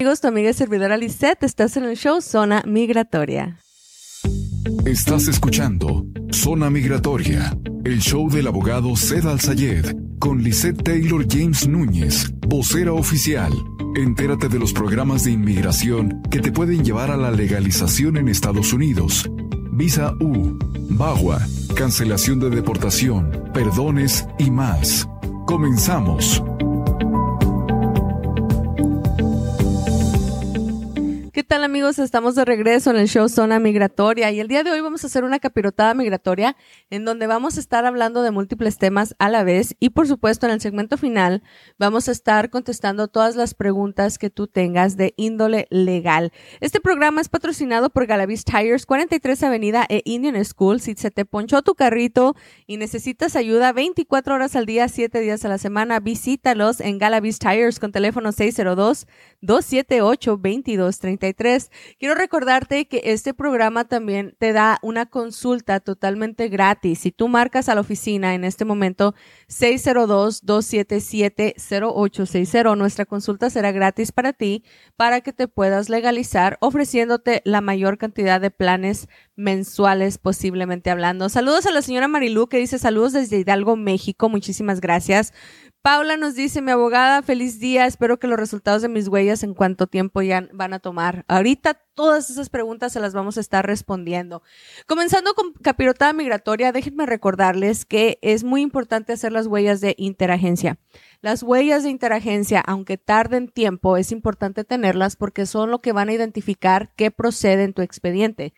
Amigos, tu amiga y servidora Lisette, estás en el show Zona Migratoria. Estás escuchando Zona Migratoria, el show del abogado Zed Al-Sayed con Lisette Taylor James Núñez, vocera oficial. Entérate de los programas de inmigración que te pueden llevar a la legalización en Estados Unidos. Visa U, BAGUA, cancelación de deportación, perdones y más. Comenzamos. Tal amigos? Estamos de regreso en el show Zona Migratoria y el día de hoy vamos a hacer una capirotada migratoria en donde vamos a estar hablando de múltiples temas a la vez y por supuesto en el segmento final vamos a estar contestando todas las preguntas que tú tengas de índole legal. Este programa es patrocinado por Galavis Tires 43 Avenida e Indian School. Si se te ponchó tu carrito y necesitas ayuda 24 horas al día, 7 días a la semana, visítalos en Galavis Tires con teléfono 602 278 2233 Quiero recordarte que este programa también te da una consulta totalmente gratis. Si tú marcas a la oficina en este momento 602-277-0860, nuestra consulta será gratis para ti para que te puedas legalizar ofreciéndote la mayor cantidad de planes mensuales posiblemente hablando. Saludos a la señora Marilú que dice saludos desde Hidalgo, México. Muchísimas gracias. Paula nos dice, mi abogada, feliz día, espero que los resultados de mis huellas en cuánto tiempo ya van a tomar. Ahorita todas esas preguntas se las vamos a estar respondiendo. Comenzando con capirotada migratoria, déjenme recordarles que es muy importante hacer las huellas de interagencia. Las huellas de interagencia, aunque tarden tiempo, es importante tenerlas porque son lo que van a identificar qué procede en tu expediente.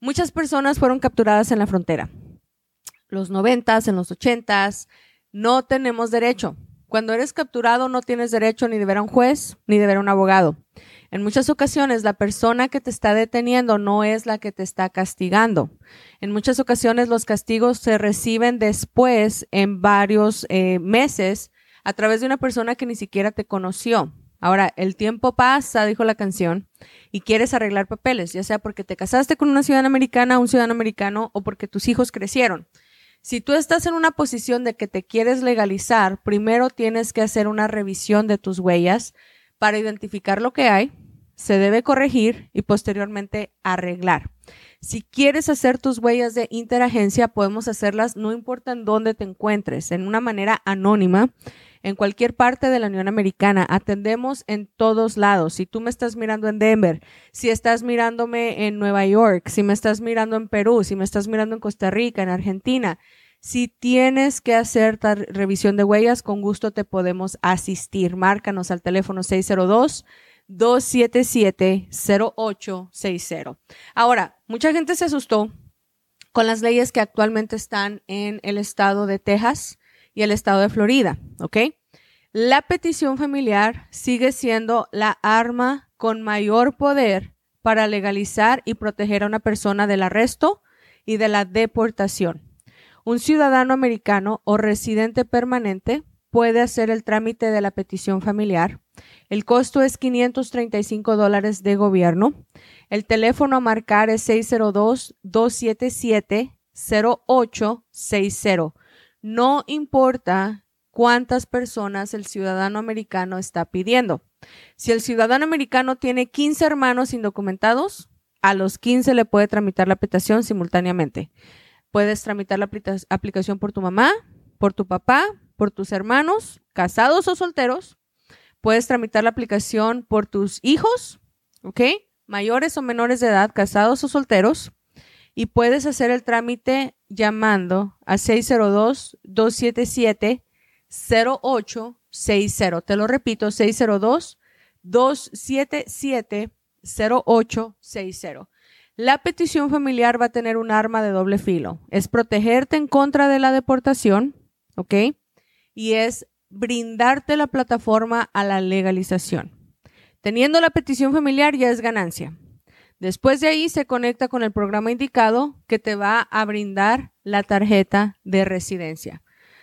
Muchas personas fueron capturadas en la frontera. Los noventas, en los ochentas, no tenemos derecho. Cuando eres capturado no tienes derecho ni de ver a un juez ni de ver a un abogado. En muchas ocasiones la persona que te está deteniendo no es la que te está castigando. En muchas ocasiones los castigos se reciben después en varios eh, meses a través de una persona que ni siquiera te conoció. Ahora, el tiempo pasa, dijo la canción, y quieres arreglar papeles, ya sea porque te casaste con una ciudadana americana, un ciudadano americano, o porque tus hijos crecieron. Si tú estás en una posición de que te quieres legalizar, primero tienes que hacer una revisión de tus huellas para identificar lo que hay, se debe corregir y posteriormente arreglar. Si quieres hacer tus huellas de interagencia, podemos hacerlas no importa en dónde te encuentres, en una manera anónima en cualquier parte de la Unión Americana. Atendemos en todos lados. Si tú me estás mirando en Denver, si estás mirándome en Nueva York, si me estás mirando en Perú, si me estás mirando en Costa Rica, en Argentina, si tienes que hacer revisión de huellas, con gusto te podemos asistir. Márcanos al teléfono 602 277 0860. Ahora, mucha gente se asustó con las leyes que actualmente están en el estado de Texas y el estado de Florida, ¿ok? La petición familiar sigue siendo la arma con mayor poder para legalizar y proteger a una persona del arresto y de la deportación. Un ciudadano americano o residente permanente puede hacer el trámite de la petición familiar. El costo es 535 dólares de gobierno. El teléfono a marcar es 602-277-0860. No importa cuántas personas el ciudadano americano está pidiendo. Si el ciudadano americano tiene 15 hermanos indocumentados, a los 15 le puede tramitar la petición simultáneamente. Puedes tramitar la aplicación por tu mamá, por tu papá, por tus hermanos, casados o solteros. Puedes tramitar la aplicación por tus hijos, ¿ok? Mayores o menores de edad, casados o solteros y puedes hacer el trámite llamando a 602-277-0860. Te lo repito, 602-277-0860. La petición familiar va a tener un arma de doble filo. Es protegerte en contra de la deportación, ¿ok? Y es brindarte la plataforma a la legalización. Teniendo la petición familiar ya es ganancia. Después de ahí se conecta con el programa indicado que te va a brindar la tarjeta de residencia.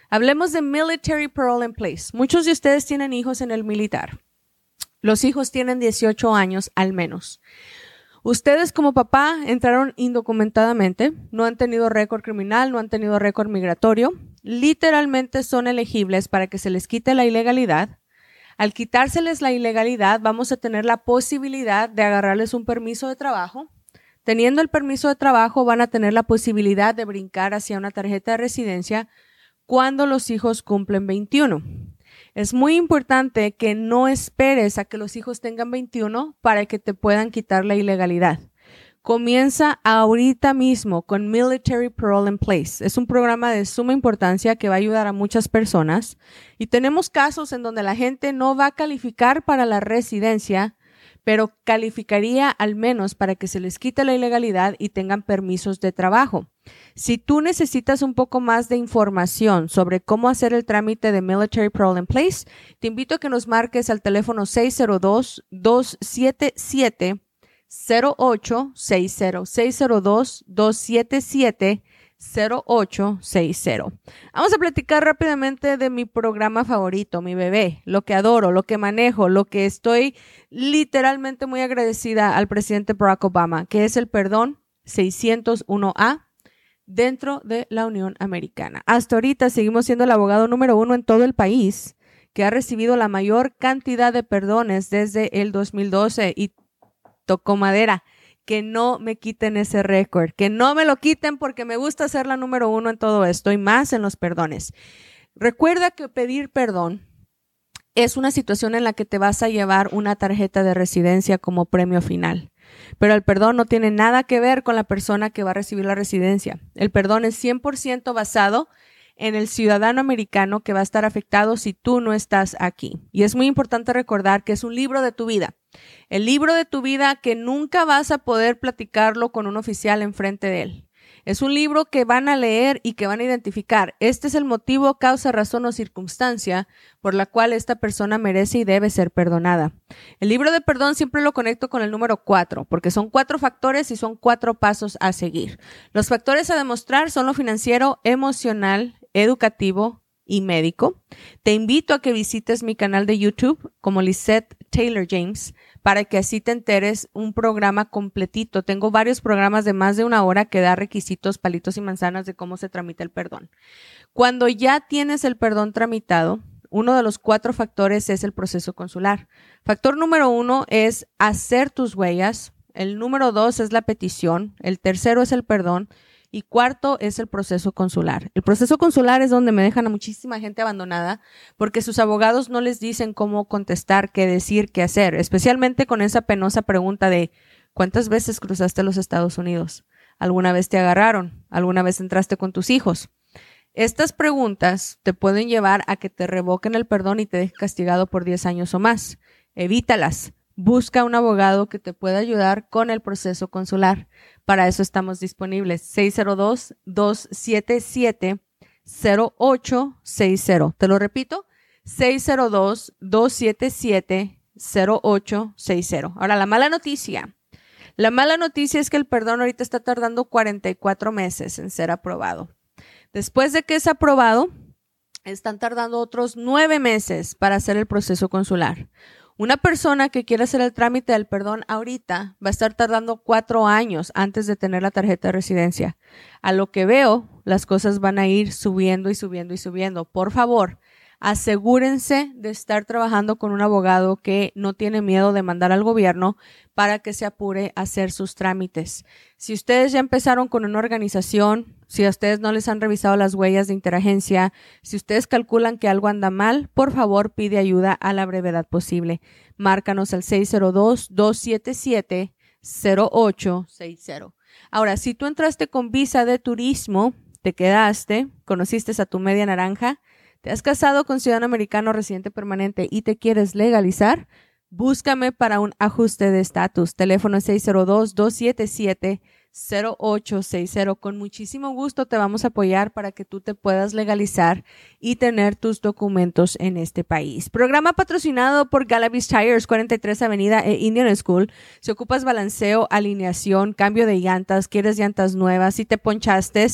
Hablemos de Military Parole in Place. Muchos de ustedes tienen hijos en el militar. Los hijos tienen 18 años al menos. Ustedes como papá entraron indocumentadamente, no han tenido récord criminal, no han tenido récord migratorio, literalmente son elegibles para que se les quite la ilegalidad Al quitárseles la ilegalidad, vamos a tener la posibilidad de agarrarles un permiso de trabajo. Teniendo el permiso de trabajo, van a tener la posibilidad de brincar hacia una tarjeta de residencia cuando los hijos cumplen 21. Es muy importante que no esperes a que los hijos tengan 21 para que te puedan quitar la ilegalidad. Comienza ahorita mismo con Military Parole in Place. Es un programa de suma importancia que va a ayudar a muchas personas y tenemos casos en donde la gente no va a calificar para la residencia, pero calificaría al menos para que se les quite la ilegalidad y tengan permisos de trabajo. Si tú necesitas un poco más de información sobre cómo hacer el trámite de Military Parole in Place, te invito a que nos marques al teléfono 602 277 0860 602 277 0860. Vamos a platicar rápidamente de mi programa favorito, mi bebé, lo que adoro, lo que manejo, lo que estoy literalmente muy agradecida al presidente Barack Obama, que es el perdón 601A dentro de la Unión Americana. Hasta ahorita seguimos siendo el abogado número uno en todo el país que ha recibido la mayor cantidad de perdones desde el 2012 y tocó madera, que no me quiten ese récord, que no me lo quiten porque me gusta ser la número uno en todo esto y más en los perdones. Recuerda que pedir perdón es una situación en la que te vas a llevar una tarjeta de residencia como premio final. Pero el perdón no tiene nada que ver con la persona que va a recibir la residencia. El perdón es 100% basado en el ciudadano americano que va a estar afectado si tú no estás aquí. Y es muy importante recordar que es un libro de tu vida. El libro de tu vida que nunca vas a poder platicarlo con un oficial enfrente de él. Es un libro que van a leer y que van a identificar. Este es el motivo, causa, razón o circunstancia por la cual esta persona merece y debe ser perdonada. El libro de perdón siempre lo conecto con el número cuatro, porque son cuatro factores y son cuatro pasos a seguir. Los factores a demostrar son lo financiero, emocional, educativo y médico. Te invito a que visites mi canal de YouTube como Lisette Taylor James para que así te enteres un programa completito. Tengo varios programas de más de una hora que da requisitos, palitos y manzanas de cómo se tramita el perdón. Cuando ya tienes el perdón tramitado, uno de los cuatro factores es el proceso consular. Factor número uno es hacer tus huellas. El número dos es la petición. El tercero es el perdón. Y cuarto es el proceso consular. El proceso consular es donde me dejan a muchísima gente abandonada porque sus abogados no les dicen cómo contestar, qué decir, qué hacer, especialmente con esa penosa pregunta de ¿cuántas veces cruzaste los Estados Unidos? ¿Alguna vez te agarraron? ¿Alguna vez entraste con tus hijos? Estas preguntas te pueden llevar a que te revoquen el perdón y te dejen castigado por 10 años o más. Evítalas. Busca un abogado que te pueda ayudar con el proceso consular. Para eso estamos disponibles. 602-277-0860. Te lo repito, 602-277-0860. Ahora, la mala noticia. La mala noticia es que el perdón ahorita está tardando 44 meses en ser aprobado. Después de que es aprobado, están tardando otros nueve meses para hacer el proceso consular. Una persona que quiere hacer el trámite del perdón ahorita va a estar tardando cuatro años antes de tener la tarjeta de residencia. A lo que veo, las cosas van a ir subiendo y subiendo y subiendo. Por favor, asegúrense de estar trabajando con un abogado que no tiene miedo de mandar al gobierno para que se apure a hacer sus trámites. Si ustedes ya empezaron con una organización, si a ustedes no les han revisado las huellas de interagencia, si ustedes calculan que algo anda mal, por favor pide ayuda a la brevedad posible. Márcanos al 602-277-0860. Ahora, si tú entraste con visa de turismo, te quedaste, conociste a tu media naranja, te has casado con ciudadano americano residente permanente y te quieres legalizar, búscame para un ajuste de estatus. Teléfono 602-277-0860. Con muchísimo gusto te vamos a apoyar para que tú te puedas legalizar y tener tus documentos en este país. Programa patrocinado por Galavis Tires, 43 Avenida e Indian School. Si ocupas balanceo, alineación, cambio de llantas, quieres llantas nuevas, si te ponchaste,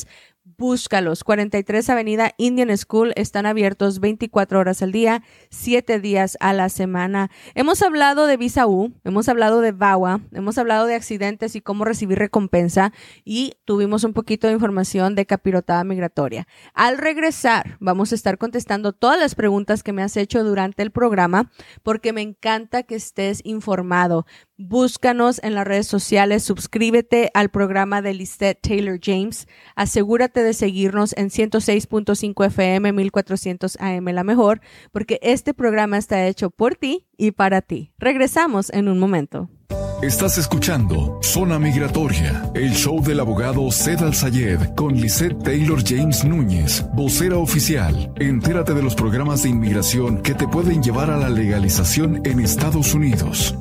búscalos. 43 Avenida Indian School están abiertos 24 horas al día, 7 días a la semana. Hemos hablado de Visa U, hemos hablado de VAWA, hemos hablado de accidentes y cómo recibir recompensa y tuvimos un poquito de información de capirotada migratoria. Al regresar, vamos a estar contestando todas las preguntas que me has hecho durante el programa porque me encanta que estés informado. Búscanos en las redes sociales, suscríbete al programa de Lisette Taylor James. Asegúrate de seguirnos en 106.5 FM 1400 AM La Mejor, porque este programa está hecho por ti y para ti. Regresamos en un momento. Estás escuchando Zona Migratoria, el show del abogado Zed Al Sayed con Lisette Taylor James Núñez, vocera oficial. Entérate de los programas de inmigración que te pueden llevar a la legalización en Estados Unidos.